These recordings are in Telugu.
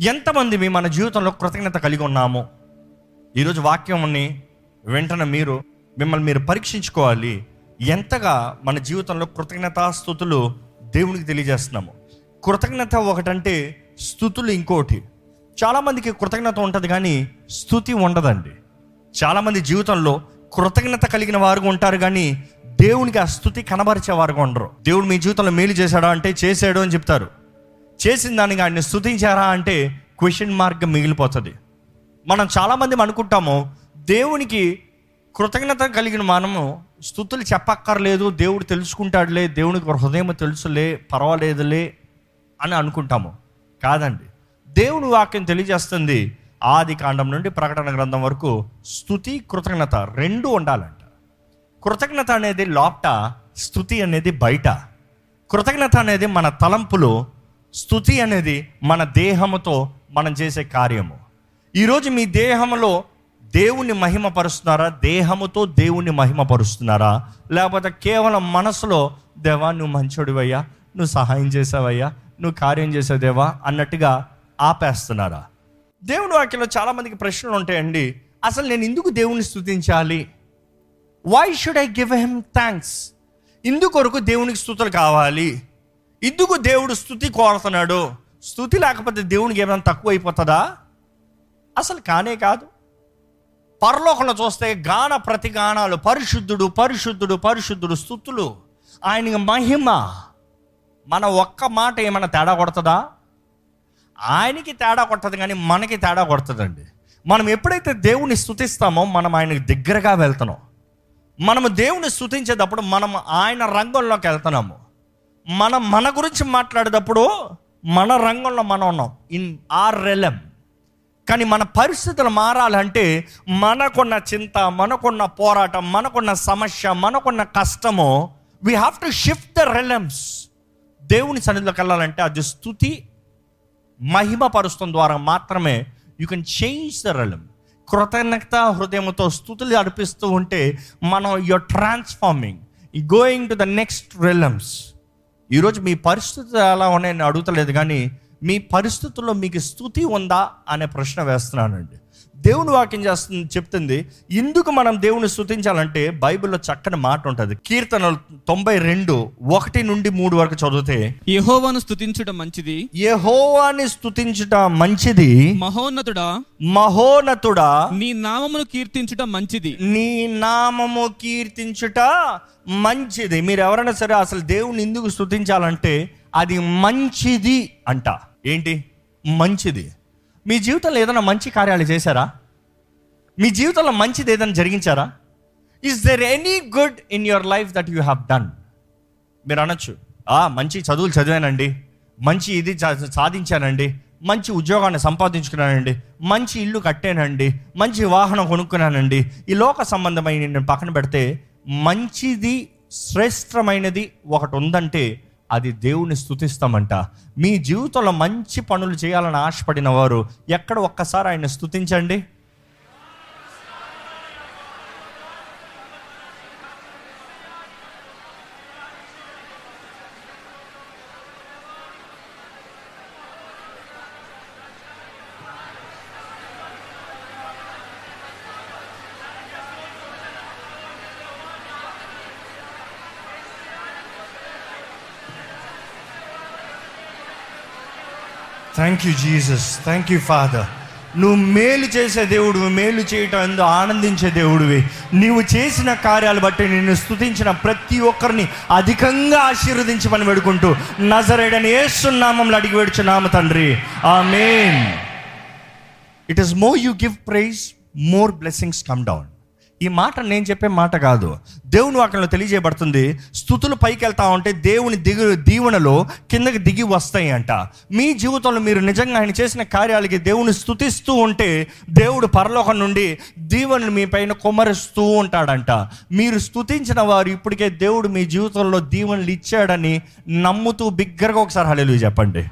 ఎంతమంది మీ మన జీవితంలో కృతజ్ఞత కలిగి ఉన్నాము? ఈరోజు వాక్యంని వెంటనే మీరు మిమ్మల్ని మీరు పరీక్షించుకోవాలి. ఎంతగా మన జీవితంలో కృతజ్ఞతాస్థుతులు దేవునికి తెలియజేస్తున్నాము. కృతజ్ఞత ఒకటంటే స్థుతులు ఇంకోటి. చాలామందికి కృతజ్ఞత ఉంటుంది కానీ స్థుతి ఉండదండి. చాలామంది జీవితంలో కృతజ్ఞత కలిగిన వారుగా ఉంటారు కానీ దేవునికి ఆ స్థుతి కనబరిచే వారుగా ఉండరు. దేవుడు మీ జీవితంలో మేలు చేశాడా అంటే చేశాడు అని చెప్తారు. చేసిన దానికి ఆయన్ని స్థుతించారా అంటే క్వశ్చన్ మార్క్ మిగిలిపోతుంది. మనం చాలామంది అనుకుంటాము దేవునికి కృతజ్ఞత కలిగిన మనము స్థుతులు చెప్పక్కర్లేదు దేవుడు తెలుసుకుంటాడులే దేవునికి హృదయం తెలుసులే పర్వాలేదులే అని అనుకుంటాము. కాదండి. దేవుని వాక్యం తెలియజేస్తుంది ఆది కాండం నుండి ప్రకటన గ్రంథం వరకు స్థుతి కృతజ్ఞత రెండు ఉండాలంట. కృతజ్ఞత అనేది లోపట స్థుతి అనేది బయట. కృతజ్ఞత అనేది మన తలంపులు స్థుతి అనేది మన దేహముతో మనం చేసే కార్యము. ఈరోజు మీ దేహంలో దేవుని మహిమపరుస్తున్నారా? దేహముతో దేవుని మహిమపరుస్తున్నారా? లేకపోతే కేవలం మనసులో దేవా నువ్వు మంచోడివయ్యా నువ్వు సహాయం చేసావయ్యా నువ్వు కార్యం చేసాదేవా అన్నట్టుగా ఆపేస్తున్నారా? దేవుని వాక్యంలో చాలామందికి ప్రశ్నలు ఉంటాయండి. అసలు నేను ఎందుకు దేవుని స్థుతించాలి? Why should I give him thanks ఇందుకొరకు దేవునికి స్థుతులు కావాలి. ఇందుకు దేవుడు స్థుతి కోరుతున్నాడు. స్థుతి లేకపోతే దేవునికి ఏమైనా తక్కువ అయిపోతుందా? అసలు కానే కాదు. పరలోకంలో చూస్తే గాన ప్రతిగానాలు పరిశుద్ధుడు పరిశుద్ధుడు పరిశుద్ధుడు స్థుతులు ఆయనకి మహిమ. మన ఒక్క మాట ఏమైనా తేడా కొడుతుందా? ఆయనకి తేడా కొట్టదు కానీ మనకి తేడా కొడుతుందండి. మనం ఎప్పుడైతే దేవుని స్థుతిస్తామో మనం ఆయనకి దగ్గరగా వెళ్తున్నాం. మనము దేవుని స్థుతించేటప్పుడు మనం ఆయన రంగంలోకి వెళ్తున్నాము. మనం మన గురించి మాట్లాడేటప్పుడు మన రంగంలో మనం ఉన్నాం. ఇన్ ఆర్ రెలెమ్ కానీ మన పరిస్థితులు మారాలంటే మనకున్న చింత మనకున్న పోరాటం మనకున్న సమస్య మనకున్న కష్టము we have to shift the realms దేవుని సన్నిధిలోకి వెళ్ళాలంటే అది స్థుతి మహిమపరుస్తాం ద్వారా మాత్రమే you can change the realm కృతజ్ఞత హృదయంతో స్థుతులు అర్పిస్తూ ఉంటే మనం your transforming going to the next realms ఈరోజు మీ పరిస్థితులు ఎలా ఉన్నాయని అడుగుతలేదు కానీ మీ పరిస్థితుల్లో మీకు స్థుతి ఉందా అనే ప్రశ్న వేస్తున్నానండి. దేవుని వాక్యం చేస్తుంది చెప్తుంది ఎందుకు మనం దేవుని స్థుతించాలంటే బైబిల్లో చక్కని మాట ఉంటుంది. కీర్తనలు తొంభై రెండు ఒకటి నుండి మూడు వరకు చదివితే యెహోవాను స్తుతించుట మంచిది. యెహోవాని స్థుతించుట మంచిది. మహోన్నతుడా? మహోన్నతుడా? నీ నామమును కీర్తించుట మంచిది. నీ నామము కీర్తించుట మంచిది. మీరు ఎవరైనా సరే అసలు దేవుని ఎందుకు స్థుతించాలంటే అది మంచిది అంట. ఏంటి? మంచిది. మీ జీవితంలో ఏదైనా మంచి కార్యాలు చేశారా? మీ జీవితంలో మంచిది ఏదైనా జరిగించారా? Is there any good in your life that you have done మీరు అనొచ్చు. ఆ మంచి చదువులు చదివానండి. మంచి ఇది సాధించానండి. మంచి ఉద్యోగాన్ని సంపాదించుకున్నానండి. మంచి ఇల్లు కట్టానండి. మంచి వాహనం కొనుక్కున్నానండి. ఈ లోక సంబంధమైన నేను పక్కన పెడితే మంచిది శ్రేష్టమైనది ఒకటి ఉందంటే అది దేవుని స్థుతిస్తామంట మీ జీవితంలో మంచి పనులు చేయాలని ఆశపడిన వారు ఎక్కడ ఒక్కసారి ఆయన స్థుతించండి thank you Jesus thank you father నువ్వు మేలు చేసే దేవుడు మేలు చేయటం ఎందు ఆనందించే దేవుడివి. నీవు చేసిన కార్యాలు బట్టి నిన్ను స్తుతించిన ప్రతి ఒక్కరిని అధికంగా ఆశీర్వదించమని వేడుకుంటూ నజరేడని ఏసునామంలో అడిగి వేడుచున్నాము తండ్రి. Amen it is more you give praise more blessings come down ఈ మాట నేను చెప్పే మాట కాదు. దేవుని వాక్యంలో తెలియజేయబడుతుంది స్థుతులు పైకి వెళ్తా ఉంటే దేవుని దిగు దీవెనలో కిందకి దిగి వస్తాయి అంట మీ జీవితంలో మీరు నిజంగా ఆయన చేసిన కార్యాలకి దేవుని స్థుతిస్తూ ఉంటే దేవుడు పరలోకం నుండి దీవెనలు మీ పైన కుమరిస్తూ ఉంటాడంట. మీరు స్థుతించిన వారు ఇప్పటికే దేవుడు మీ జీవితంలో దీవెనలు ఇచ్చాడని నమ్ముతూ బిగ్గరగా ఒకసారి హళలు చెప్పండి.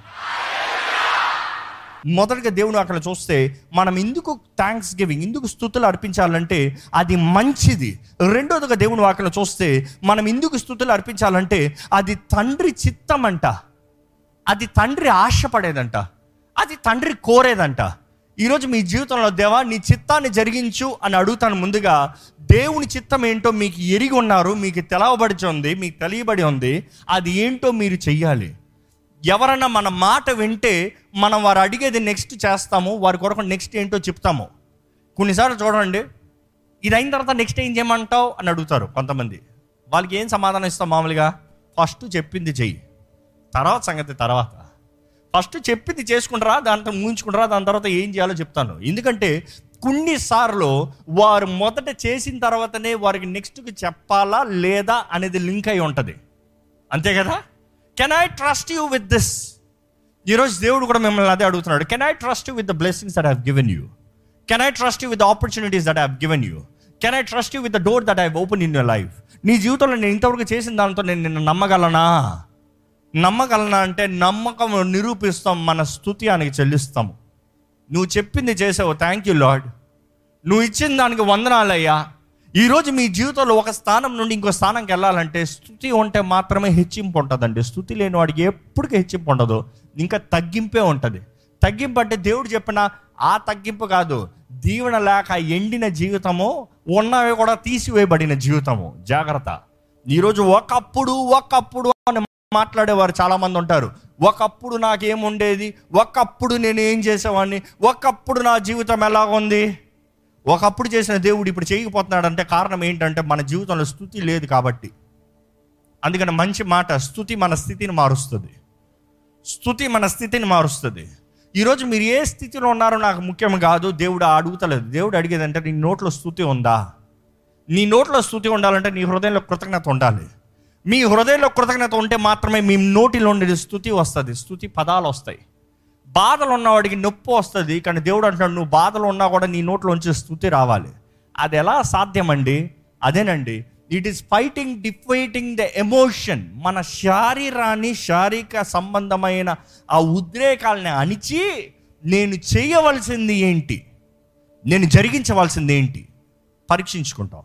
మొదటగా దేవుడు అక్కడ చూస్తే మనం ఎందుకు థ్యాంక్స్ గివింగ్ ఎందుకు స్థుతులు అర్పించాలంటే అది మంచిది. రెండోదిగా దేవుని వాక్యలో చూస్తే మనం ఎందుకు స్థుతులు అర్పించాలంటే అది తండ్రి చిత్తం అంట అది తండ్రి ఆశపడేదంట అది తండ్రి కోరేదంట. ఈరోజు మీ జీవితంలో దేవా నీ చిత్తాన్ని జరిగించు అని అడుగుతాను ముందుగా దేవుని చిత్తం ఏంటో మీకు ఎరిగి ఉన్నారు మీకు తెలవబడి ఉంది మీకు తెలియబడి ఉంది అది ఏంటో మీరు చెయ్యాలి. ఎవరన్నా మన మాట వింటే మనం వారు అడిగేది నెక్స్ట్ చేస్తాము వారి కొరకు నెక్స్ట్ ఏంటో చెప్తాము. కొన్నిసార్లు చూడండి ఇది అయిన తర్వాత నెక్స్ట్ ఏం చేయమంటావు అని అడుగుతారు కొంతమంది. వాళ్ళకి ఏం సమాధానం ఇస్తాం మామూలుగా? ఫస్ట్ చెప్పింది చెయ్యి. తర్వాత సంగతి తర్వాత. ఫస్ట్ చెప్పింది చేసుకుంటారా దాంతో ముగించుకుంటారా దాని తర్వాత ఏం చేయాలో చెప్తాను. ఎందుకంటే కొన్నిసార్లు వారు మొదట చేసిన తర్వాతనే వారికి నెక్స్ట్కి చెప్పాలా లేదా అనేది లింక్ అయి ఉంటుంది. అంతే కదా? Can I trust you with this ఈరోజు దేవుడు కూడా మిమ్మల్ని అదే అడుగుతున్నాడు. Can I trust you with the blessings that have given you can I trust you with opportunities that have given you can I trust you with the door that have open in your life నీ జీవితంలో నేను ఇంతవరకు చేసిన దానితో నేను నిన్ను నమ్మగలనా? నమ్మగలనా అంటే నమ్మకం నిరూపిస్తాం మన స్థుతి ఆయనకి చెల్లిస్తాము నువ్వు చెప్పింది చేసావు. థ్యాంక్ యూ లాడ్ నువ్వు ఇచ్చిన దానికి వందనాలయ్యా. ఈరోజు మీ జీవితంలో ఒక స్థానం నుండి ఇంకో స్థానంకి వెళ్ళాలంటే స్థుతి ఉంటే మాత్రమే హెచ్చింపు ఉంటుందండి. స్థుతి లేని వాడికి ఎప్పటికీ హెచ్చింపు ఉండదు. ఇంకా తగ్గింపే ఉంటుంది. తగ్గింపు అంటే దేవుడు చెప్పిన ఆ తగ్గింపు కాదు. దీవెన లేక ఎండిన జీవితము ఉన్నవి కూడా తీసివేయబడిన జీవితము. జాగ్రత్త. ఈరోజు ఒకప్పుడు ఒకప్పుడు అని మాట్లాడేవారు చాలామంది ఉంటారు. ఒకప్పుడు నాకేముండేది? ఒకప్పుడు నేను ఏం చేసేవాడిని? ఒకప్పుడు నా జీవితం ఎలాగుంది? ఒకప్పుడు చేసిన దేవుడు ఇప్పుడు చేయకపోతున్నాడు అంటే కారణం ఏంటంటే మన జీవితంలో స్థుతి లేదు కాబట్టి. అందుకని మంచి మాట స్థుతి మన స్థితిని మారుస్తుంది. స్థుతి మన స్థితిని మారుస్తుంది. ఈరోజు మీరు ఏ స్థితిలో ఉన్నారో నాకు ముఖ్యం కాదు దేవుడు అడుగుతలేదు. దేవుడు అడిగేదంటే నీ నోట్లో స్థుతి ఉందా? నీ నోట్లో స్థుతి ఉండాలంటే నీ హృదయంలో కృతజ్ఞత ఉండాలి. మీ హృదయంలో కృతజ్ఞత ఉంటే మాత్రమే మీ నోటిలో ఉండే స్థుతి వస్తుంది. స్థుతి పదాలు వస్తాయి. బాధలు ఉన్నవాడికి నొప్పి వస్తుంది కానీ దేవుడు అంటున్నాడు నువ్వు బాధలు ఉన్నా కూడా నీ నోట్లోంచి స్థుతి రావాలి. అది ఎలా సాధ్యమండి? అదేనండి. It is fighting defeating the emotion మన శారీరాన్ని శారీరక సంబంధమైన ఆ ఉద్రేకాలని అణిచి నేను చేయవలసింది ఏంటి? నేను జరిగించవలసింది ఏంటి? పరీక్షించుకుంటాం.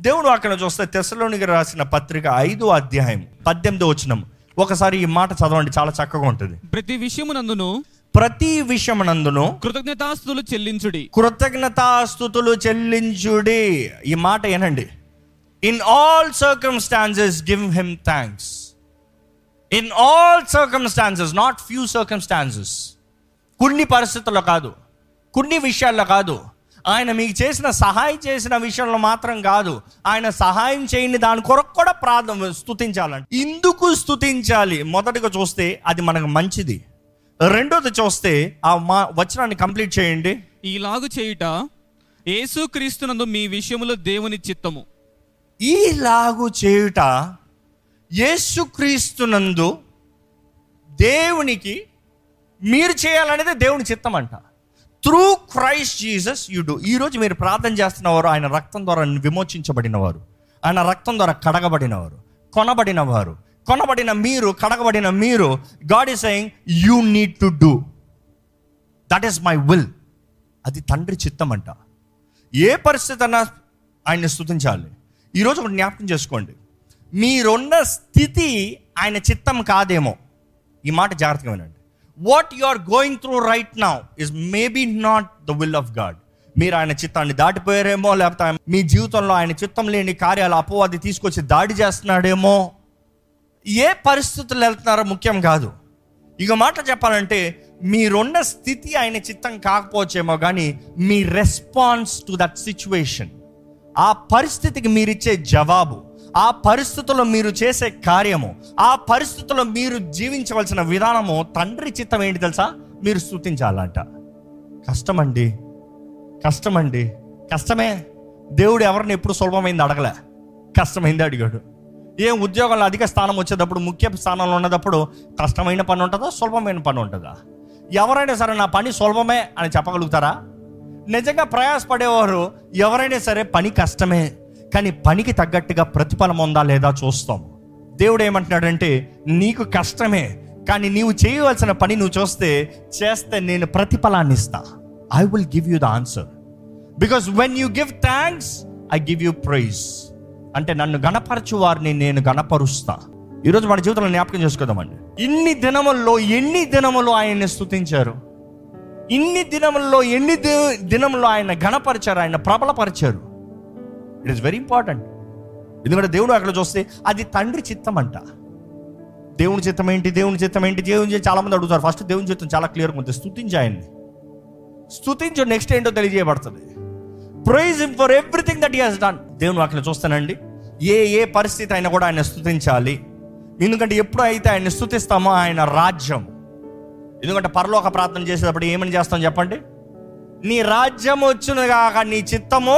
దేవుడు అక్కడ చూస్తే తెసలోనికి రాసిన పత్రిక ఐదో అధ్యాయం పద్దెనిమిదో వచనం. ఒకసారి ఈ మాట చదవండి చాలా చక్కగా ఉంటుంది. ప్రతి విషయమునందును ప్రతి విషయమునందును కృతజ్ఞతాస్తులు చెల్లించుడి. కృతజ్ఞతాస్థుతులు చెల్లించుడి. ఈ మాట ఏనండి? In all circumstances give him thanks in all circumstances not few circumstances కొన్ని పరిస్థితుల్లో కాదు కొన్ని విషయాల్లో కాదు. ఆయన మీకు చేసిన సహాయం చేసిన విషయంలో మాత్రం కాదు. ఆయన సహాయం చేయని దాని కొరకు కూడా ప్రార్థన స్తుతించాలండి ఇందుకు స్తుతించాలి మొదటగా చూస్తే అది మనకు మంచిది. రెండోది చూస్తే ఆ మా వచనాన్ని కంప్లీట్ చేయండి. ఈలాగు చేయుట యేసుక్రీస్తునందు మీ విషయములో దేవుని చిత్తము. ఈలాగు చేయుట యేసుక్రీస్తునందు దేవునికి మీరు చేయాలనేది దేవుని చిత్తం అంట through Christ Jesus you do ఈరోజు మీరు ప్రార్థన చేస్తున్నవారు ఆయన రక్తం ద్వారా విమోచించబడినవారు ఆయన రక్తం ద్వారా కడగబడినవారు కొనబడినవారు. కొనబడిన మీరు కడగబడిన మీరు God is saying you need to do that is my will అది తండ్రి చిత్తం అంట. ఏ పరిస్థితి అన్నా ఆయన్ని స్థుతించాలి ఈరోజు ఒకటి జ్ఞాపకం చేసుకోండి. మీరున్న స్థితి ఆయన చిత్తం కాదేమో. ఈ మాట జాగ్రత్తగా వినండి. What you are going through right now is maybe not the will of God మీరు ఆయన చిత్తాన్ని దాటిపోయారేమో లేకపోతే మీ జీవితంలో ఆయన చిత్తం లేని కార్యాలు అపవాది తీసుకొచ్చి దాడి చేస్తున్నాడేమో. ఏ పరిస్థితులు వెళ్తున్నారో ముఖ్యం కాదు. ఇక మాట చెప్పాలంటే మీరున్న స్థితి ఆయన చిత్తం కాకపోవచ్చేమో కానీ మీ రెస్పాన్స్ టు దట్ సిచ్యువేషన్ ఆ పరిస్థితికి మీరిచ్చే జవాబు ఆ పరిస్థితుల్లో మీరు చేసే కార్యము ఆ పరిస్థితుల్లో మీరు జీవించవలసిన విధానము తండ్రి చిత్తం ఏంటి తెలుసా? మీరు స్థుతించాలంట కష్టమండి. కష్టమండి. కష్టమే. దేవుడు ఎవరిని ఎప్పుడు సులభమైంది అడగలే. కష్టమైంది అడిగాడు. ఏ ఉద్యోగంలో అధిక స్థానం వచ్చేటప్పుడు ముఖ్య స్థానంలో ఉన్నప్పుడు కష్టమైన పని ఉంటుందా సులభమైన పని ఉంటుందా? ఎవరైనా సరే నా పని సులభమే అని చెప్పగలుగుతారా? నిజంగా ప్రయాసపడేవారు ఎవరైనా సరే పని కష్టమే కానీ పనికి తగ్గట్టుగా ప్రతిఫలం ఉందా లేదా చూస్తాం. దేవుడు ఏమంటున్నాడంటే నీకు కష్టమే కానీ నీవు చేయవలసిన పని నువ్వు చూస్తే చేస్తే నేను ప్రతిఫలాన్ని ఇస్తా. I will give you the answer because when you give thanks I give you praise అంటే నన్ను గణపరచు వారిని నేను గణపరుస్తా. ఈరోజు మన జీవితంలో జ్ఞాపకం చేసుకుందామండి. ఇన్ని దినముల్లో ఎన్ని దినములు ఆయన్ని స్తుతించారు? ఇన్ని దినముల్లో ఎన్ని దినములో ఆయన గణపరిచారు ఆయన ప్రబలపరిచారు? ఇట్ ఇస్ వెరీ ఇంపార్టెంట్ ఎందుకంటే దేవుడు అక్కడ చూస్తే అది తండ్రి చిత్తం అంట దేవుని చిత్తం ఏంటి దేవుని చిత్తం ఏంటి దేవుని చిత్తం చాలా మంది అడుగుతారు. ఫస్ట్ దేవుని చిత్తం చాలా క్లియర్గా ఉంది. స్తుతించి ఆయన్ని. నెక్స్ట్ ఏంటో తెలియజేయబడుతుంది. Praise for everything that he has done దేవుని అక్కడ చూస్తానండి. ఏ ఏ పరిస్థితి అయినా కూడా ఆయన స్తుతించాలి. ఎందుకంటే ఎప్పుడు అయితే ఆయన స్తుతిస్తామో ఆయన రాజ్యం. ఎందుకంటే పరలోక ప్రార్థన చేసేటప్పుడు ఏమని చేస్తాం చెప్పండి? నీ రాజ్యం వచ్చును కాక నీ చిత్తము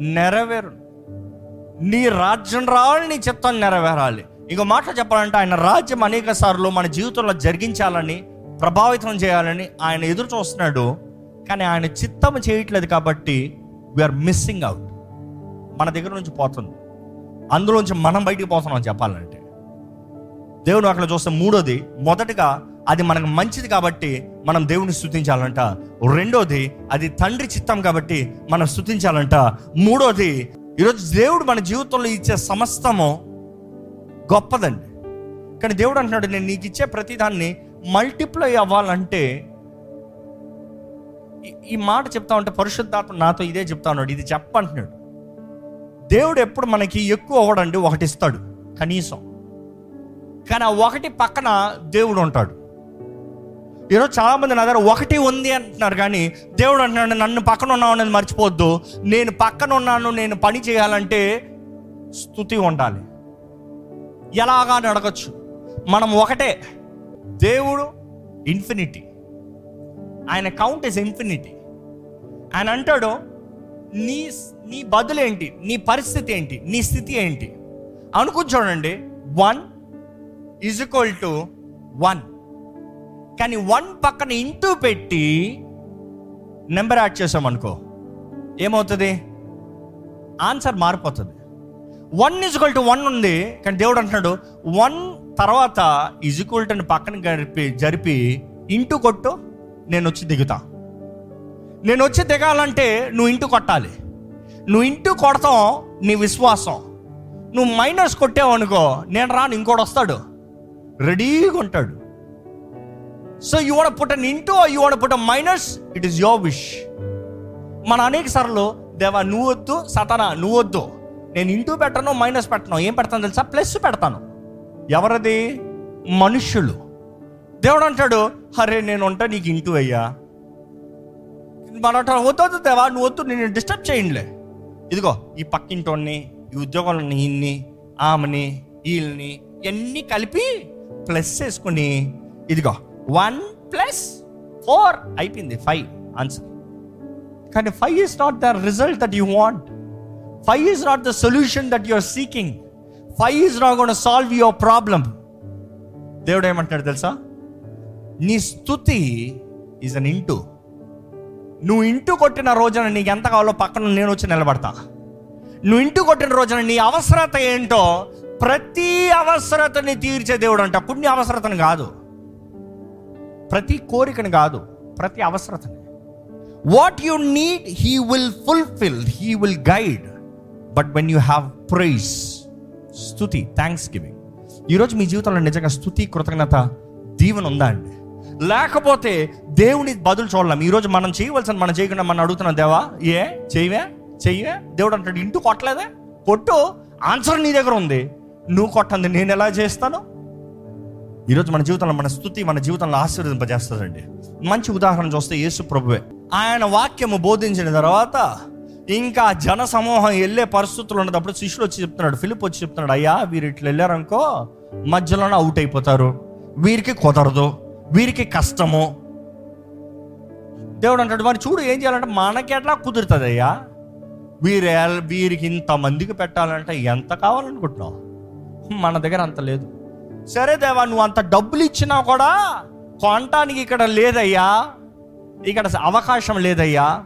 నెరవేరు నీ రాజ్యం రావాలి నీ చిత్తం నెరవేరాలి. ఇంకో మాట చెప్పాలంటే ఆయన రాజ్యం అనేక సార్లు మన జీవితంలో జరిగించాలని ప్రభావితం చేయాలని ఆయన ఎదురు చూస్తున్నాడు. కానీ ఆయన చిత్తం చేయట్లేదు కాబట్టి వీఆర్ మిస్సింగ్ అవుట్ మన దగ్గర నుంచి పోతుంది. అందులోంచి మనం బయటికి పోతున్నాం చెప్పాలంటే. దేవుడు అక్కడ చూస్తే మూడోది మొదటగా అది మనకు మంచిది కాబట్టి మనం దేవుని స్థుతించాలంట. రెండోది అది తండ్రి చిత్తం కాబట్టి మనం స్థుతించాలంట. మూడోది ఈరోజు దేవుడు మన జీవితంలో ఇచ్చే సమస్తము గొప్పదండి. కానీ దేవుడు అంటున్నాడు నేను నీకు ఇచ్చే ప్రతిదాన్ని మల్టిప్లై అవ్వాలంటే ఈ- మాట చెప్తా ఉంటే పరిశుద్ధాత్మ నాతో ఇదే చెప్తా ఉన్నాడు ఇది చెప్పంటున్నాడు. దేవుడు ఎప్పుడు మనకి ఎక్కువ అవ్వడండి ఒకటి ఇస్తాడు కనీసం. కానీ ఆ ఒకటి పక్కన దేవుడు ఉంటాడు. ఈరోజు చాలామంది నా దగ్గర ఒకటి ఉంది అంటున్నారు కానీ దేవుడు అంటున్నాడు నన్ను పక్కన ఉన్నావు అనేది మర్చిపోవద్దు. నేను పక్కన ఉన్నాను నేను పని చేయాలంటే స్థుతి ఉండాలి. ఎలాగా అని అడగచ్చు. మనం ఒకటే దేవుడు ఇన్ఫినిటీ ఆయన కౌంట్ ఇస్ ఇన్ఫినిటీ ఆయన అంటాడు నీ నీ బదులేంటి? నీ పరిస్థితి ఏంటి నీ స్థితి ఏంటి? అనుకుని చూడండి. One is equal to one. కానీ వన్ పక్కన ఇంటూ పెట్టి నెంబర్ యాడ్ చేసామనుకో ఏమవుతుంది? ఆన్సర్ మారిపోతుంది. One is equal to one ఉంది కానీ దేవుడు అంటున్నాడు వన్ తర్వాత ఈజ్ ఈక్వల్ టు పక్కన జరిపి జరిపి ఇంటూ కొట్టు నేను వచ్చి దిగుతా. నేను వచ్చి దిగాలంటే నువ్వు ఇంటు కొట్టాలి. నువ్వు ఇంటూ కొడతాం నీ విశ్వాసం. నువ్వు మైనస్ కొట్టావు అనుకో నేను రాను ఇంకోటి వస్తాడు. రెడీగా ఉంటాడు. So you what put on into you what put minus it is your wish మన అనేక సార్లు దేవా నువ్వు వద్దు సతనా నువ్వు వద్దు. నేను ఇంటూ పెట్టను మైనస్ పెట్టను. ఏం పెడతాను తెలుసా? ప్లస్ పెడతాను. ఎవరది? మనుష్యులు. దేవుడు అంటాడు అరే నేను ఉంటా నీకు ఇంటూ అయ్యా. మన అంటారు, వద్దు దేవా నువ్వు వద్దు నేను డిస్టర్బ్ చేయండిలే. ఇదిగో ఈ పక్కింటోడిని ఈ ఉద్యోగంలో ఇన్ని ఆమెని వీళ్ళని ఇవన్నీ కలిపి ప్లస్ చేసుకుని ఇదిగో వన్ ప్లస్ ఫోర్ అయిపోయింది ఫైవ్ ఆన్సర్ కానీ five is not the result that you want five is not the solution that you are seeking five is not gonna solve your problem దేవుడు ఏమంటాడు తెలుసా? నీ స్థుతి ఈజ్ అన్ ఇంటూ నువ్వు ఇంటు కొట్టిన రోజున నీకు ఎంత కావాలో పక్కన నేను వచ్చి నిలబడతా. నువ్వు ఇంటు కొట్టిన రోజున నీ అవసరత ఏంటో ప్రతి అవసరతని తీర్చే దేవుడు అంట. పుణ్య అవసరతను కాదు. ప్రతి కోరికను కాదు ప్రతి అవసరతని. What you need he will fulfil he will guide but when you have praise స్థుతి థ్యాంక్స్ గివింగ్ ఈరోజు మీ జీవితంలో నిజంగా స్థుతి కృతజ్ఞత దీవెన ఉందా అండి? లేకపోతే దేవుని బదులు చూడలేం. ఈరోజు మనం చేయవలసిన మనం చేయకుండా మనం అడుగుతున్నాం దేవా ఏ? చెయ్యవే చెయ్యవే దేవుడు అంటాడు ఇంటూ కొట్టలేదే? కొట్టు. ఆన్సర్ నీ దగ్గర ఉంది. నువ్వు కొట్టంది. నేను ఎలా చేస్తాను? ఈరోజు మన జీవితంలో మన స్థుతి మన జీవితంలో ఆశీర్వదింపజేస్తుందండి. మంచి ఉదాహరణ చూస్తే యేసు ప్రభువే. ఆయన వాక్యము బోధించిన తర్వాత ఇంకా జన సమూహం వెళ్ళే పరిస్థితులు ఉన్నప్పుడు శిష్యులు వచ్చి చెప్తున్నాడు ఫిలిప్ వచ్చి చెప్తున్నాడు అయ్యా వీరు ఇట్లా వెళ్ళారనుకో మధ్యలోనే అవుట్ అయిపోతారు. వీరికి కుదరదు. వీరికి కష్టము. దేవుడు అంటాడు మరి చూడు ఏం చేయాలంటే మనకి ఎట్లా కుదురుతుంది అయ్యా వీరు వీరికి ఇంతమందికి పెట్టాలంటే ఎంత కావాలనుకుంటున్నావు? మన దగ్గర అంత లేదు. సరే దేవా నువ్వు అంత డబ్బులు ఇచ్చినా కూడా కొనటానికి ఇక్కడ లేదయ్యా. ఇక్కడ అవకాశం లేదయ్యా.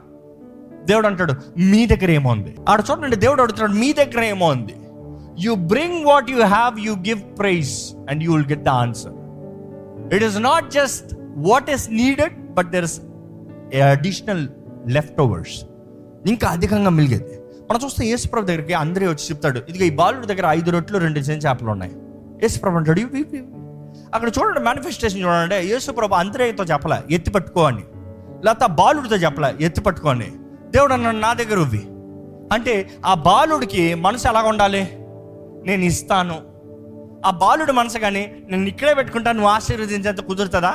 దేవుడు అంటాడు మీ దగ్గర ఏమో ఉంది. ఆడ చూడండి దేవుడు అడుగుతున్నాడు మీ దగ్గర ఏమో ఉంది? You bring what you have you give praise and you will get the answer it is not just what is needed but there is additional leftovers ఇంకా అధికంగా మిలిగేది మనం చూస్తే యేసుప్రభు దగ్గరికి అందరే వచ్చి చెప్తాడు ఇదిగో ఈ బాలుడి దగ్గర ఐదు రొట్లు రెండు చిన్న చేపలు ఉన్నాయి. యేసుప్రభు అంటాడు అక్కడ చూడండి మేనిఫెస్టేషన్ చూడండి యేసుప్రభు అంతరేయతో చెప్పలే ఎత్తి పట్టుకో అని. లేకపోతే బాలుడితో చెప్పలే ఎత్తి పట్టుకో అని. దేవుడు అన్నాడు నా దగ్గర ఇవ్వి. అంటే ఆ బాలుడికి మనసు ఎలా ఉండాలి? నేను ఇస్తాను. ఆ బాలుడి మనసు కానీ నేను ఇక్కడే పెట్టుకుంటాను నువ్వు ఆశీర్వదించేంత కుదురుతుందా?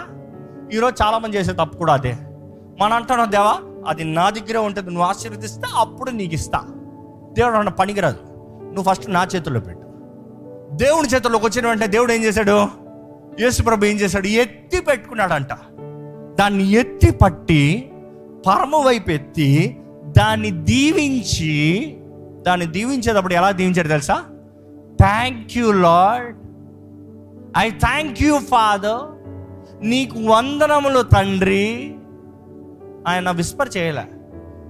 ఈరోజు చాలామంది చేసే తప్పు కూడా అదే. మన అంటాను దేవా అది నా దగ్గరే ఉంటుంది నువ్వు ఆశీర్వదిస్తే అప్పుడు నీకు ఇస్తా దేవుడు అన్న పనికిరాదు. నువ్వు ఫస్ట్ నా చేతుల్లో పెట్టు. దేవుని చేతుల్లోకి వచ్చిన వెంటనే దేవుడు ఏం చేశాడు? యేసుప్రభు ఏం చేశాడు? ఎత్తి పెట్టుకున్నాడంట. దాన్ని ఎత్తి పట్టి పరమ వైపు ఎత్తి దాన్ని దీవించి దాన్ని దీవించేటప్పుడు ఎలా దీవించాడు తెలుసా? Thank you lord I thank you father నీకు వందనములు తండ్రి. ఆయన విస్పర్ చేయలే.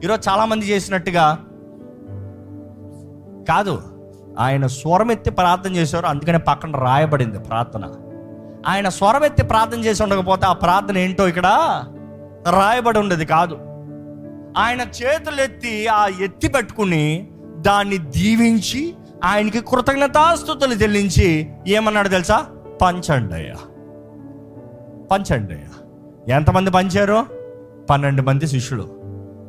ఈరోజు చాలామంది చేసినట్టుగా కాదు ఆయన స్వరం ఎత్తి ప్రార్థన చేశారు అందుకనే పక్కన రాయబడింది ప్రార్థన. ఆయన స్వరం ఎత్తి ప్రార్థన చేసి ఉండకపోతే ఆ ప్రార్థన ఏంటో ఇక్కడ రాయబడి ఉండేది కాదు. ఆయన చేతులు ఎత్తి ఆ ఎత్తి పెట్టుకుని దాన్ని దీవించి ఆయనకి కృతజ్ఞతాస్థుతులు చెల్లించి ఏమన్నాడు తెలుసా? పంచండి అయ్యా. పంచండి అయ్యా. ఎంతమంది పంచారు? పన్నెండు మంది శిష్యులు.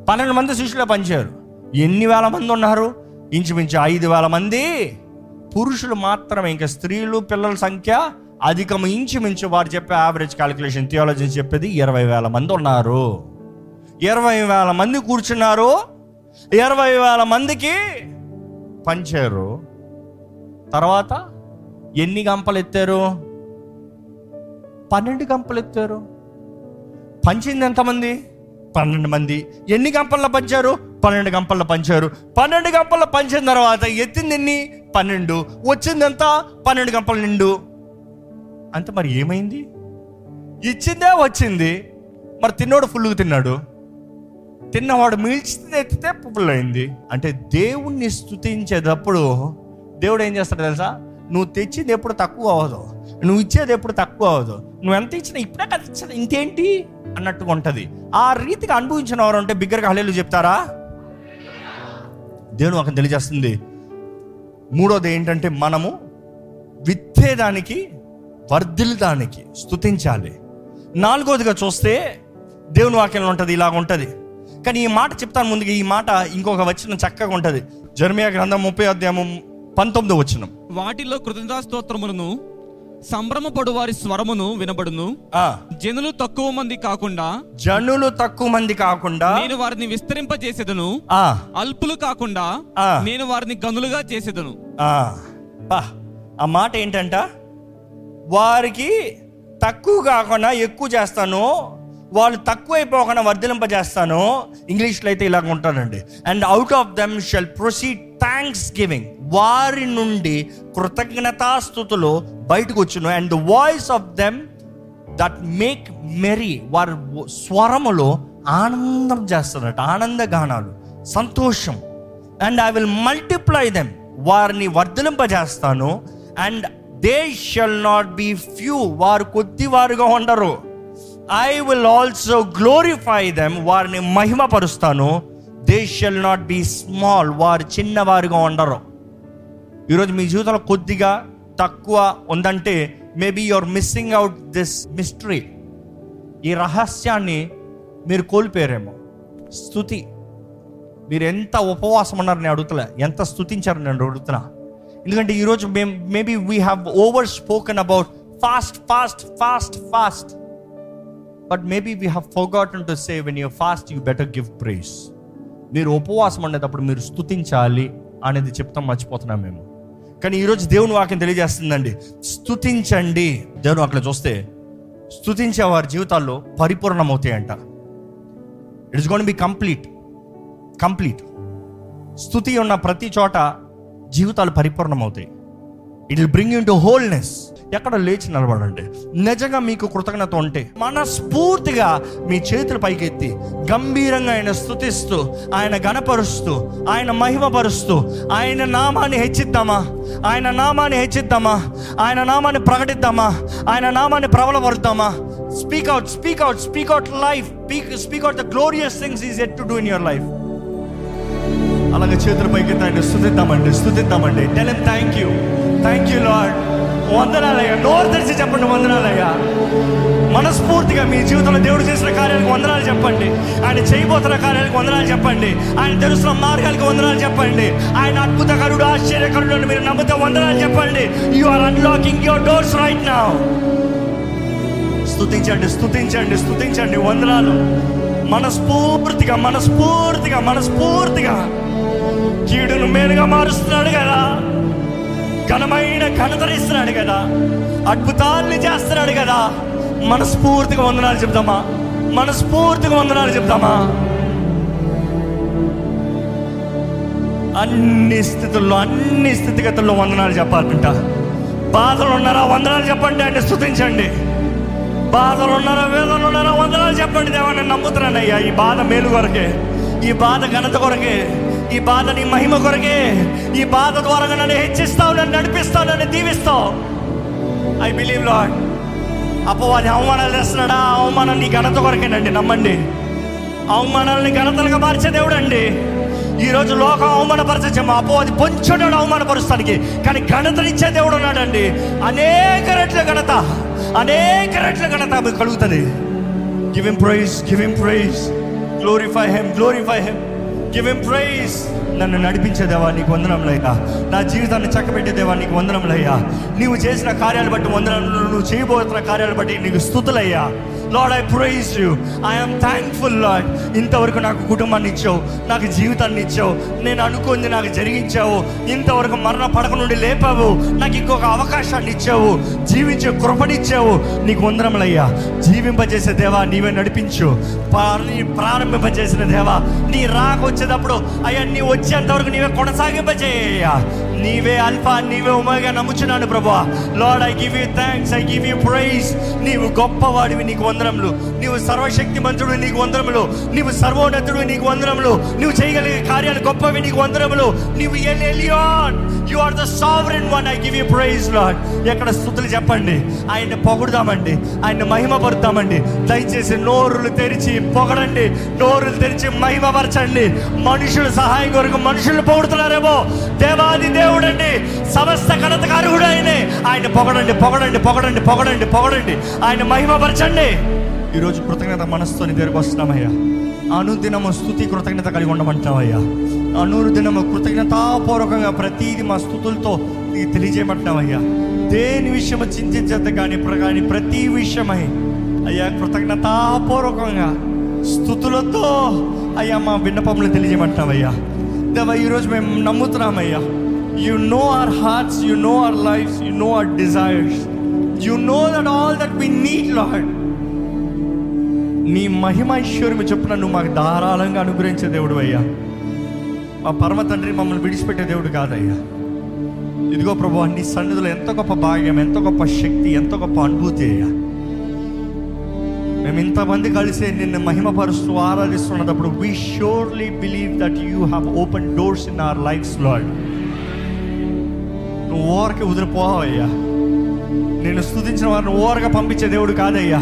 పన్నెండు మంది శిష్యులే పంచారు ఎన్ని వేల మంది ఉన్నారు? ఇంచుమించు ఐదు వేల మంది. పురుషులు మాత్రమే ఇంకా స్త్రీలు పిల్లల సంఖ్య అధికం ఇంచుమించు వారు చెప్పే యావరేజ్ క్యాలిక్యులేషన్ థియాలజీ చెప్పేది ఇరవై వేల మంది ఉన్నారు. ఇరవై వేల మంది కూర్చున్నారు. ఇరవై వేల మందికి పంచారు తర్వాత ఎన్ని గంపలు ఎత్తారు? పన్నెండు గంపలు ఎత్తారు. పంచింది ఎంతమంది? పన్నెండు మంది. ఎన్ని గంపల్లో పంచారు? పన్నెండు గంపల్లో పంచారు. పన్నెండు గంపల్లో పంచిన తర్వాత ఎత్తింది ఎన్ని? పన్నెండు. వచ్చింది ఎంత పన్నెండు గంపల నిండు. అంతే మరి ఏమైంది? ఇచ్చిందే వచ్చింది. మరి తిన్నోడు ఫుల్గా తిన్నాడు. తిన్నవాడు మిల్చితే ఎత్తితే పువ్వులు అయింది అంటే దేవుణ్ణి స్తుతించేటప్పుడు దేవుడు ఏం చేస్తాడు తెలుసా? నువ్వు తెచ్చింది ఎప్పుడు తక్కువ అవ్వదు. నువ్వు ఇచ్చేది ఎప్పుడు తక్కువ అవ్వదు. నువ్వు ఎంత ఇచ్చినా ఇప్పుడే కదా ఇచ్చేది. ఇంకేంటి? అన్నట్టుగా ఉంటుంది. ఆ రీతిగా అనుభవించిన వారు అంటే బిగ్గరగా హలేలు చెప్తారా? దేవుడు ఒక తెలియజేస్తుంది. మూడోది ఏంటంటే మనము విత్తేదానికి వర్ధిల్దానికి స్తుతించాలి. నాలుగోదిగా చూస్తే దేవుని వాక్యంలో ఉంటుంది ఇలాగ ఉంటుంది. కానీ ఈ మాట చెప్తాను ముందుగా ఈ మాట ఇంకొక వచ్చిన చక్కగా ఉంటుంది. జర్మియా గ్రంథం ముప్పై అధ్యాయం పంతొమ్మిదో వచ్చిన వాటిలో కృతజ్ఞతాస్తోత్రములను స్తోత్రములను వారి స్వరమును వినబడును. జనులు తక్కువ మంది కాకుండా జనులు తక్కువ మంది కాకుండా నేను వారిని విస్తరింపజేసేదను. ఆ, అల్పులు కాకుండా. నేను వారిని గనులుగా చేసేదను. ఆ మాట ఏంటంట? వారికి తక్కువ కాకుండా ఎక్కువ చేస్తాను. వాళ్ళు తక్కువైపోకుండా వర్ధలింపజేస్తాను ఇంగ్లీష్లో అయితే ఇలాగ ఉంటానండి. And out of them shall proceed thanksgiving వారి నుండి కృతజ్ఞతాస్థుతులు బయటకు వచ్చును and the voice of them that make merry వారి స్వరములో ఆనందం చేస్తారట. ఆనంద గానాలు సంతోషం. And I will multiply them వారిని వర్ధలింపజేస్తాను and they shall not be few వారు కొద్ది వారుగా ఉండరు. I will also glorify them వారిని మహిమపరుస్తాను. They shall not be small వారు చిన్నవారుగా ఉండరు. ఈరోజు మీ జీవితంలో కొద్దిగా తక్కువ ఉందంటే maybe your missing out this mystery ఈ రహస్యాన్ని మీరు కోల్పోయారేమో. స్థుతి మీరు ఎంత ఉపవాసం ఉన్నారు నేను అడుగుతలే ఎంత స్థుతించారు నేను అడుగుతున్నా. ఎందుకంటే ఈరోజు మేము maybe we have over spoken about fast fast fast fast but maybe we have forgotten to say when you fast you better give praise మీరు ఉపవాసం ఉండేటప్పుడు మీరు స్థుతించాలి అనేది చెప్తాం మర్చిపోతున్నాం మేము. కానీ ఈరోజు దేవుని వాక్యం తెలియజేస్తుందండి. స్థుతించండి దేవుని అక్కడ చూస్తే స్థుతించే వారి జీవితాల్లో పరిపూర్ణమవుతాయంట. It is gonna be complete complete స్థుతి ఉన్న ప్రతి చోట జీవితాలు పరిపూర్ణమవుతాయి. It will bring into wholeness ఎక్కడ లేచి నిలబడండి. నిజంగా మీకు కృతజ్ఞత ఉంటే మనస్ఫూర్తిగా మీ చేతులు పైకెత్తి గంభీరంగా ఆయన స్థుతిస్తూ ఆయన గణపరుస్తూ ఆయన మహిమపరుస్తూ ఆయన నామాన్ని హెచ్చిద్దామా? ఆయన నామాన్ని హెచ్చిద్దామా? ఆయన నామాన్ని ప్రకటిద్దామా? ఆయన నామాన్ని ప్రబలపరుద్దామా? Speak out speak out speak out life speak out the glorious things is at to do in your life అలాగే చేతుల పైకి ఆయన స్థుతిద్దామండి స్థుతిద్దామండి tell thank you thank you lord వందనాలయ్యా. నోరు తెరిచి చెప్పండి వందనాలయ్యా. మనస్ఫూర్తిగా మీ జీవితంలో దేవుడు చేసిన కార్యాలకు వందనాలు చెప్పండి. ఆయన చేయబోతున్న కార్యాలకు వందనాలు చెప్పండి. ఆయన తెలుస్తున్న మార్గాలకు వందనాలు చెప్పండి. ఆయన అద్భుతకరుడు ఆశ్చర్యకరుడు అని మీరు నమ్మితే వందనాలు చెప్పండి. You are unlocking your doors right now స్తుతించండి స్తుతించండి స్తుతించండి వందనాలు. మనస్ఫూర్తిగా మనస్ఫూర్తిగా మనస్ఫూర్తిగా. కీడును మేలుగా మారుస్తున్నాడు కదా. ఘనమైన ఘనతనిస్తున్నాడు కదా. అద్భుతాల్ని చేస్తున్నాడు కదా. మనస్ఫూర్తిగా వందనాలు చెప్తామా మనస్ఫూర్తిగా వందనాలు చెప్తామా అన్ని స్థితుల్లో అన్ని స్థితిగతుల్లో వందనాలు చెప్పాలంట బాధలు ఉన్నారా వందనాలు చెప్పండి అంటే స్థుతించండి బాధలు ఉన్నారా వేదనలు ఉన్నారా వందనాలు చెప్పండి. దేవా నేను నమ్ముతున్నానయ్యా ఈ బాధ మేలు కొరకే ఈ బాధ ఘనత కొరకే. ఈ బాధ నీ మహిమ కొరకే ఈ బాధ ద్వారా నన్ను హెచ్చిస్తావు నన్ను నడిపిస్తావు నన్ను దీవిస్తావు. ఐ బిలీవ్ లాడ్ అపవాది అవమానాలు చేస్తున్నాడా అవమానం నీ ఘనత కొరకేనండి నమ్మండి. అవమానాలని ఘనతలుగా మార్చే దేవుడు అండి ఈరోజు లోకం అవమానపరచచ్చేమో అపవాది పొంచున్నాడు అవమానపరుస్తానికి కానీ ఘనతనిచ్చే దేవుడు ఉన్నాడండి. అనేక రెట్ల ఘనత అనేక రెట్ల ఘనత కలుగుతుంది. Give him praise give him praise glorify him glorify him give him praise నన్ను నడిపించే దేవా నీకు వందనంలయ్యా నా జీవితాన్ని చక్కబెట్టే దేవా నీకు వందనంలయ్యా నీవు చేసిన కార్యాలు బట్టి వందనం నువ్వు చేయబోతున్న కార్యాలు బట్టి నీకు స్థుతులయ్యా. Lord I praise you I am thankful lord ఇంతవరకు నాకు కుటుంబాన్ని ఇచ్చావు నాకు జీవితాన్ని ఇచ్చావు నేను అనుకుంది నాకు జరిగించావు. ఇంతవరకు మరణ పడక నుండి లేపావు నాకు ఇంకొక అవకాశాన్ని ఇచ్చావు జీవించే కృపనిచ్చావు నీకు వందరములయ్యా జీవింపజేసే దేవా నీవే నడిపించు. ప్రారంభింపజేసిన దేవా నీ రాక వచ్చేటప్పుడు అయ్యా నీ వచ్చేంత నీవే కొనసాగింపజేయ్యా. నీవే అల్ఫా నీవే ఉమగా నమ్ముచున్నాను ప్రభా lord I give you thanks I give you praise నీవు గొప్పవాడివి నీకు వందరములు నీవు సర్వశక్తి మంత్రుడు నీకు వందరములు నీవు సర్వోన్నతుడు నీకు వందరములు నువ్వు చేయగలిగే కార్యాలు గొప్పవి నీకు వందరములు నీవు Elyon you are the sovereign one I give you praise lord ఎక్కడ స్థుతులు చెప్పండి. ఆయన్ని పొగుడుదామండి. ఆయన్ని మహిమపరుతామండి దయచేసి నోరులు తెరిచి పొగడండి. నోరులు తెరిచి మహిమపరచండి. మనుషుల సహాయం కొరకు మనుషులు పొగుడుతున్నారేమో. దేవాది దేవుడండి. సమస్త ఘనతకు అర్హుడు ఆయనే ఆయన పొగడండి పొగడండి పొగడండి పొగడండి పొగడండి. ఆయన మహిమపరచండి. ఈరోజు కృతజ్ఞత మనసుతో నీ దగ్గరకు వస్తున్నామయ్యా. అనుదినము స్థుతి కృతజ్ఞత కలిగి ఉండమంటున్నావయ్యా. అనుదినము కృతజ్ఞతాపూర్వకంగా ప్రతీది మా స్థుతులతో నీకు తెలియజేయమంటున్నావయ్యా. దేని విషయము చింతించద్దు కానీ ప్ర- కానీ ప్రతి విషయమై అయ్యా కృతజ్ఞతాపూర్వకంగా స్థుతులతో అయ్యా మా విన్నపములు తెలియజేయమంటున్నావయ్యా. దేవా ఈరోజు మేము నమ్ముతున్నామయ్యా. You know our hearts you know our lifes you know our desires you know that all that we need lord నీ మహిమ ఐశ్వర్యము చొప్పున నువ్వు మాకు ధారాళంగా అనుగ్రహించే దేవుడు అయ్యా. మా పరమ తండ్రి మమ్మల్ని విడిచిపెట్టే దేవుడు కాదయ్యా. ఇదిగో ప్రభు నీ సన్నిధిలో ఎంత గొప్ప భాగ్యం ఎంత గొప్ప శక్తి ఎంత గొప్ప అనుభూతి అయ్యా. మేము ఇంతమంది కలిసి నిన్ను మహిమపరుస్తూ ఆరాధిస్తున్నప్పుడు we surely believe that you have open doors in our lifes lord నువ్వు ఓరకి వదిలిపోవయ్యా. నేను స్థుతించిన వారిని ఓరగా పంపించే దేవుడు కాదయ్యా.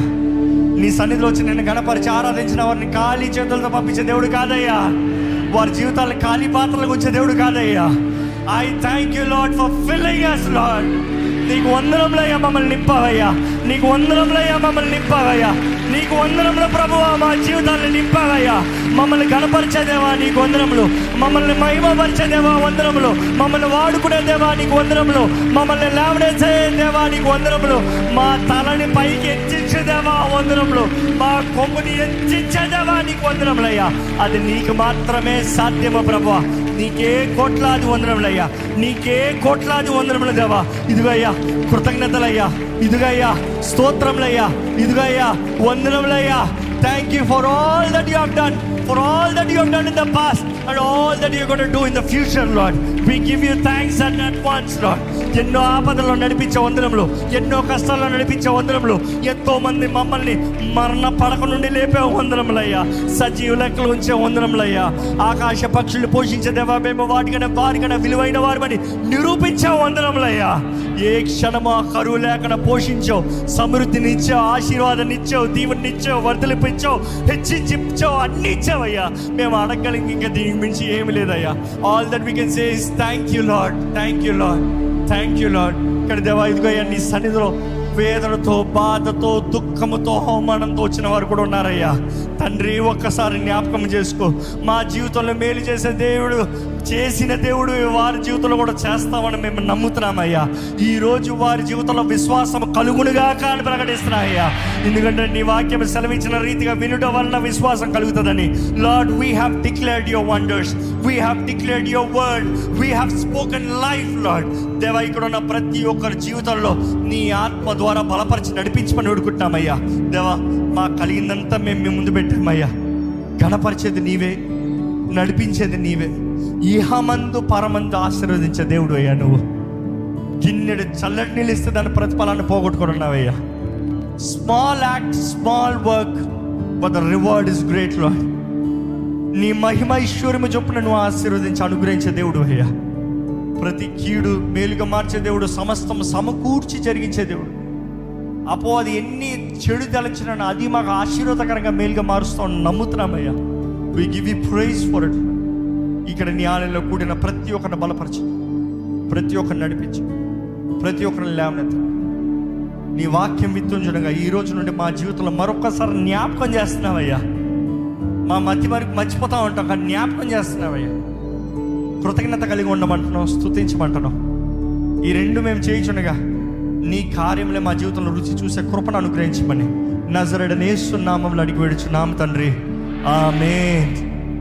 నీ సన్నిధిలో వచ్చి నిన్ను గణపరిచి ఆరాధించిన వారిని ఖాళీ చేతులతో పంపించే దేవుడు కాదయ్యా. వారి జీవితాలను ఖాళీ పాత్రలకు వచ్చే దేవుడు కాదయ్యా. I thank you lord for filling us lord నీకు వందనంలయ్యా మమ్మల్ని నింపవయ్యా. నీకు వందనంలయ్యా మమ్మల్ని నింపవయ్యా. నీకు వందనములు ప్రభువా మా జీవితాన్ని నింపావయ్యా. మమ్మల్ని గణపరిచేదేవా నీకు వందనములు. మమ్మల్ని మహిమపరిచేదేవా వందనములు. మమ్మల్ని వాడుకునేదేవా నీకు వందనములు. మమ్మల్ని లేవనేసేదేవా నీకు వందనములు. మా తలని పైకి ఎత్తించేదేవా వందనములు. మా కొమ్ముని ఎత్తించేదేవా నీకు వందనములయ్యా. అది నీకు మాత్రమే సాధ్యము ప్రభువా నీకే కోట్లాది వందనములయ్యా. నీకే కోట్లాది వందనములు దేవా. ఇదిగయ్యా కృతజ్ఞతలయ్యా. ఇదిగయ్యా స్తోత్రములయ్యా. ఇదిగయ్యా వందనములయ్యా. Thank you for all that you have done for all that you have done in the past and all that you got do in the future lord we give you thanks and advance lord ఎన్నో ఆపదల్లో నడిపించే వందనములు ఎన్నో కష్టాల్లో నడిపించే వందనములు ఎంతో మంది మమ్మల్ని మరణ పడక నుండి లేపే వందనములయ్యా. సజీవ లెక్కలు ఉంచే వందనములయ్యా. ఆకాశ పక్షులు పోషించే దేవా మేము వాటికన్నా వారికన్నా విలువైన వారిని నిరూపించే వందనములయ్యా. ఏ క్షణము కరువు లేకుండా పోషించావు. సమృద్ధిని ఇచ్చావు ఆశీర్వాదాన్ని ఇచ్చావు దీవుని ఇచ్చావు వర్ధలిపించావు హెచ్చించావు ఇచ్చావు అన్ని ఇచ్చావయ్యా మేము అడగలిగి ఇంకా దీనికి మించి ఏమి లేదయ్యా. All that we can say is thank you lord thank you lord thank you lord ఇక్కడ దేవా ఇదిగో అయ్యా నీ సన్నిధిలో వేదనతో బాధతో దుఃఖముతో అవమానంతో వచ్చిన వారు కూడా ఉన్నారయ్యా. తండ్రి ఒక్కసారి జ్ఞాపకం చేసుకో. మా జీవితంలో మేలు చేసే దేవుడు చేసిన దేవుడు వారి జీవితంలో కూడా చేస్తామని మేము నమ్ముతున్నామయ్యా. ఈ రోజు వారి జీవితంలో విశ్వాసం కలుగునుగా కానీ ప్రకటిస్తున్నాయ్యా ఎందుకంటే నీ వాక్యం సెలవించిన రీతిగా వినుట వలన విశ్వాసం కలుగుతుందని. Lord we have declared your wonders we have declared your word we have spoken life lord దేవా ఇక్కడ ఉన్న ప్రతి ఒక్కరి జీవితంలో నీ ఆత్మ ద్వారా బలపరిచి నడిపించమని వేడుకుంటున్నామయ్యా. దేవా మా కలిగిందంతా మేము మీ ముందు పెట్టామయ్యా. గణపరిచేది నీవే నడిపించేది నీవే. ఇహమందు పరమందు ఆశీర్వదించే దేవుడు అయ్యా నువ్వు. గిన్నెడు చల్లటి నీళ్ళు ఇస్తే దాని ప్రతిఫలాన్ని పోగొట్టుకున్నావయ్యా small act small work but the reward is గ్రేట్లో నీ మహిమ ఐశ్వర్యము చొప్పున నువ్వు ఆశీర్వదించి అనుగ్రహించే దేవుడు అయ్యా. ప్రతి కీడు మేలుగా మార్చే దేవుడు సమస్తం సమకూర్చి జరిగించే దేవుడు. అపో అది ఎన్ని చెడు తలచినా అది మాకు ఆశీర్వాదకరంగా మేలుగా మారుస్తామని నమ్ముతున్నామయ్యా we give you praise for it ఇక్కడ నీ ఆలయంలో కూడిన ప్రతి ఒక్కరిని బలపరచు. ప్రతి ఒక్కరిని నడిపించు. ప్రతి ఒక్కరిని లేవనెత్తండి నీ వాక్యం విత్తుంచడంగా ఈ రోజు నుండి మా జీవితంలో మరొకసారి జ్ఞాపకం చేస్తున్నావయ్యా. మా మధ్య వరకు మర్చిపోతా ఉంటాం కానీ జ్ఞాపకం చేస్తున్నావయ్యా. కృతజ్ఞత కలిగి ఉండమంటున్నాం స్థుతించమంటున్నాం ఈ రెండు మేము చేయించుండగా నీ కార్యంలో మా జీవితంలో రుచి చూసే కృపను అనుగ్రహించమని. నజరడనేస్తున్నామంలో అడిగి నామ తండ్రి. ఆమె